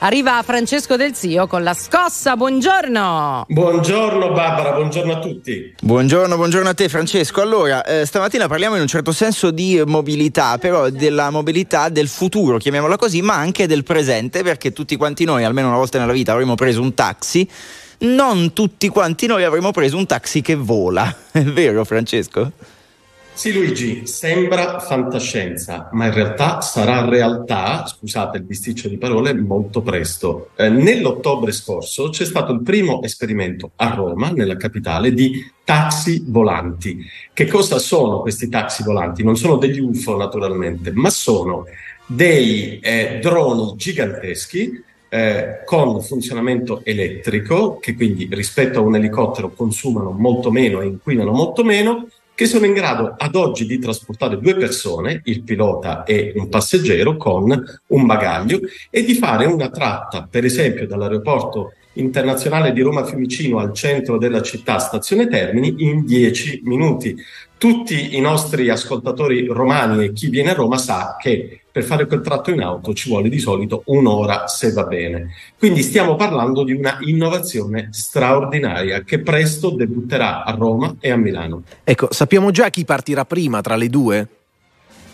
Arriva Francesco Del Zio con la scossa, buongiorno! Buongiorno Barbara, buongiorno a tutti. Buongiorno, buongiorno a te Francesco. Allora, eh, stamattina parliamo in un certo senso di mobilità, però della mobilità del futuro, chiamiamola così, ma anche del presente, perché tutti quanti noi, almeno una volta nella vita, avremo preso un taxi. Non tutti quanti noi avremo preso un taxi che vola, è vero Francesco? Sì Luigi, sembra fantascienza, ma in realtà sarà realtà, scusate il bisticcio di parole, molto presto. Eh, nell'ottobre scorso c'è stato il primo esperimento a Roma, nella capitale, di taxi volanti. Che cosa sono questi taxi volanti? Non sono degli UFO naturalmente, ma sono dei eh, droni giganteschi eh, con funzionamento elettrico, che quindi rispetto a un elicottero consumano molto meno e inquinano molto meno, che sono in grado ad oggi di trasportare due persone, il pilota e un passeggero, con un bagaglio e di fare una tratta, per esempio dall'aeroporto internazionale di Roma Fiumicino al centro della città, stazione Termini, in 10 minuti. Tutti i nostri ascoltatori romani e chi viene a Roma sa che per fare quel tratto in auto ci vuole di solito un'ora se va bene. Quindi stiamo parlando di una innovazione straordinaria che presto debutterà a Roma e a Milano. Ecco, sappiamo già chi partirà prima tra le due?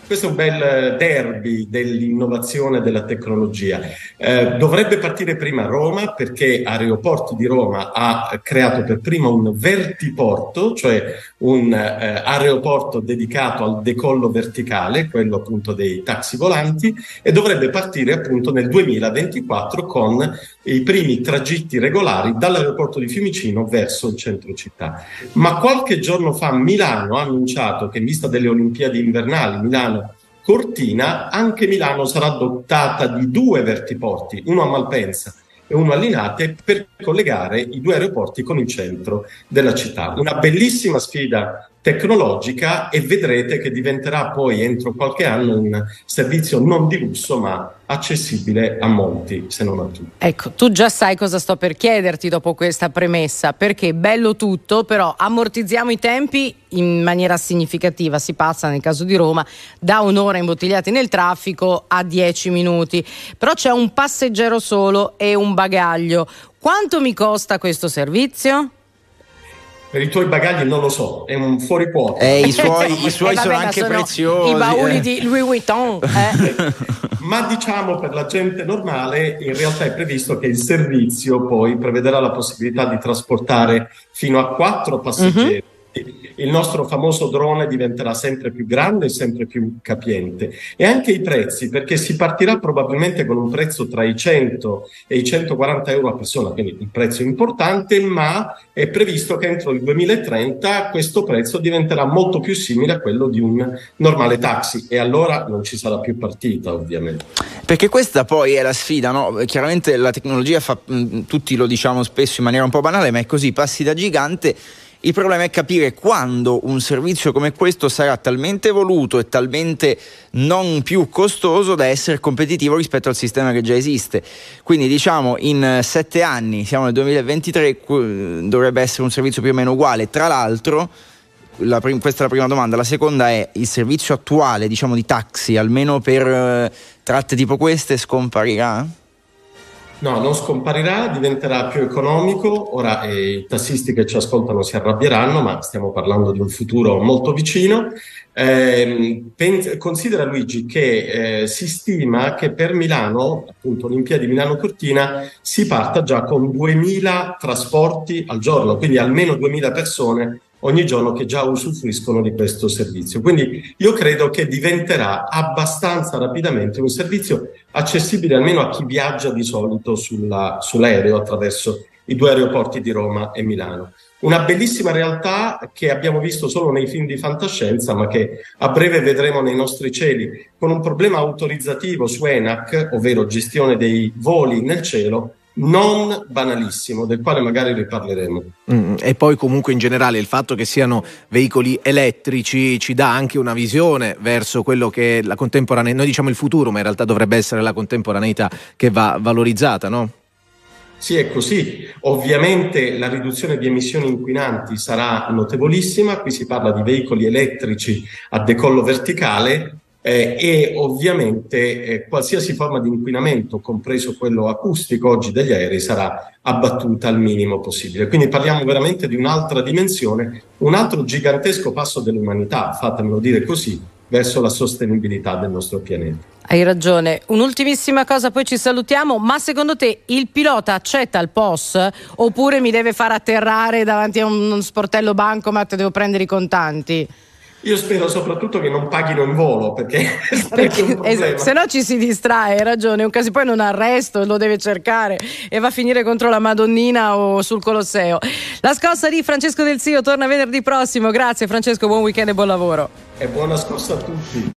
Questo è un bel derby dell'innovazione della tecnologia. Eh, dovrebbe partire prima Roma perché Aeroporti di Roma ha creato per prima un vertiporto, cioè un eh, aeroporto dedicato al decollo verticale, quello appunto dei taxi volanti, e dovrebbe partire appunto nel 2024 con i primi tragitti regolari dall'aeroporto di Fiumicino verso il centro città. Ma qualche giorno fa Milano ha annunciato che in vista delle Olimpiadi invernali Milano Cortina, anche Milano sarà dotata di due vertiporti, uno a Malpensa e uno a Linate, per collegare i due aeroporti con il centro della città. Una bellissima sfida tecnologica e vedrete che diventerà poi entro qualche anno un servizio non di lusso ma accessibile a molti, se non a tutti. Ecco, tu già sai cosa sto per chiederti dopo questa premessa, perché bello tutto, però ammortizziamo i tempi in maniera significativa, si passa nel caso di Roma da un'ora imbottigliati nel traffico a 10 minuti, però c'è un passeggero solo e un bagaglio. Quanto mi costa questo servizio? Per i tuoi bagagli non lo so, è un fuori quota. Eh, I suoi, i suoi eh, vabbè, sono anche sono preziosi. I bauli eh. di Louis Vuitton. Eh. Ma diciamo per la gente normale, in realtà è previsto che il servizio poi prevederà la possibilità di trasportare fino a quattro passeggeri. Mm-hmm il nostro famoso drone diventerà sempre più grande e sempre più capiente. E anche i prezzi, perché si partirà probabilmente con un prezzo tra i 100 e i 140 euro a persona, quindi un prezzo importante, ma è previsto che entro il 2030 questo prezzo diventerà molto più simile a quello di un normale taxi e allora non ci sarà più partita ovviamente. Perché questa poi è la sfida, no? chiaramente la tecnologia fa, tutti lo diciamo spesso in maniera un po' banale, ma è così, passi da gigante il problema è capire quando un servizio come questo sarà talmente evoluto e talmente non più costoso da essere competitivo rispetto al sistema che già esiste. Quindi diciamo in sette anni, siamo nel 2023, dovrebbe essere un servizio più o meno uguale. Tra l'altro, la prim- questa è la prima domanda. La seconda è il servizio attuale, diciamo, di taxi, almeno per uh, tratte tipo queste, scomparirà? No, non scomparirà, diventerà più economico. Ora eh, i tassisti che ci ascoltano si arrabbieranno, ma stiamo parlando di un futuro molto vicino. Eh, pens- considera Luigi che eh, si stima che per Milano, appunto Olimpiadi Milano-Cortina, si parta già con 2000 trasporti al giorno, quindi almeno 2000 persone ogni giorno che già usufruiscono di questo servizio. Quindi io credo che diventerà abbastanza rapidamente un servizio accessibile almeno a chi viaggia di solito sulla, sull'aereo attraverso i due aeroporti di Roma e Milano. Una bellissima realtà che abbiamo visto solo nei film di fantascienza, ma che a breve vedremo nei nostri cieli, con un problema autorizzativo su ENAC, ovvero gestione dei voli nel cielo, non banalissimo, del quale magari riparleremo. Mm, e poi comunque in generale il fatto che siano veicoli elettrici ci dà anche una visione verso quello che la contemporaneità, noi diciamo il futuro, ma in realtà dovrebbe essere la contemporaneità che va valorizzata, no? Sì, è così. Ovviamente la riduzione di emissioni inquinanti sarà notevolissima, qui si parla di veicoli elettrici a decollo verticale, eh, e ovviamente eh, qualsiasi forma di inquinamento, compreso quello acustico oggi degli aerei, sarà abbattuta al minimo possibile. Quindi parliamo veramente di un'altra dimensione, un altro gigantesco passo dell'umanità, fatemelo dire così, verso la sostenibilità del nostro pianeta. Hai ragione. Un'ultimissima cosa, poi ci salutiamo. Ma secondo te il pilota accetta il POS oppure mi deve far atterrare davanti a un sportello bancomat e devo prendere i contanti? Io spero soprattutto che non paghino in volo perché, perché es- se no ci si distrae, hai ragione, un caso poi non arresto, lo deve cercare e va a finire contro la Madonnina o sul Colosseo. La scossa di Francesco Del Zio torna venerdì prossimo, grazie Francesco, buon weekend e buon lavoro. E buona scossa a tutti.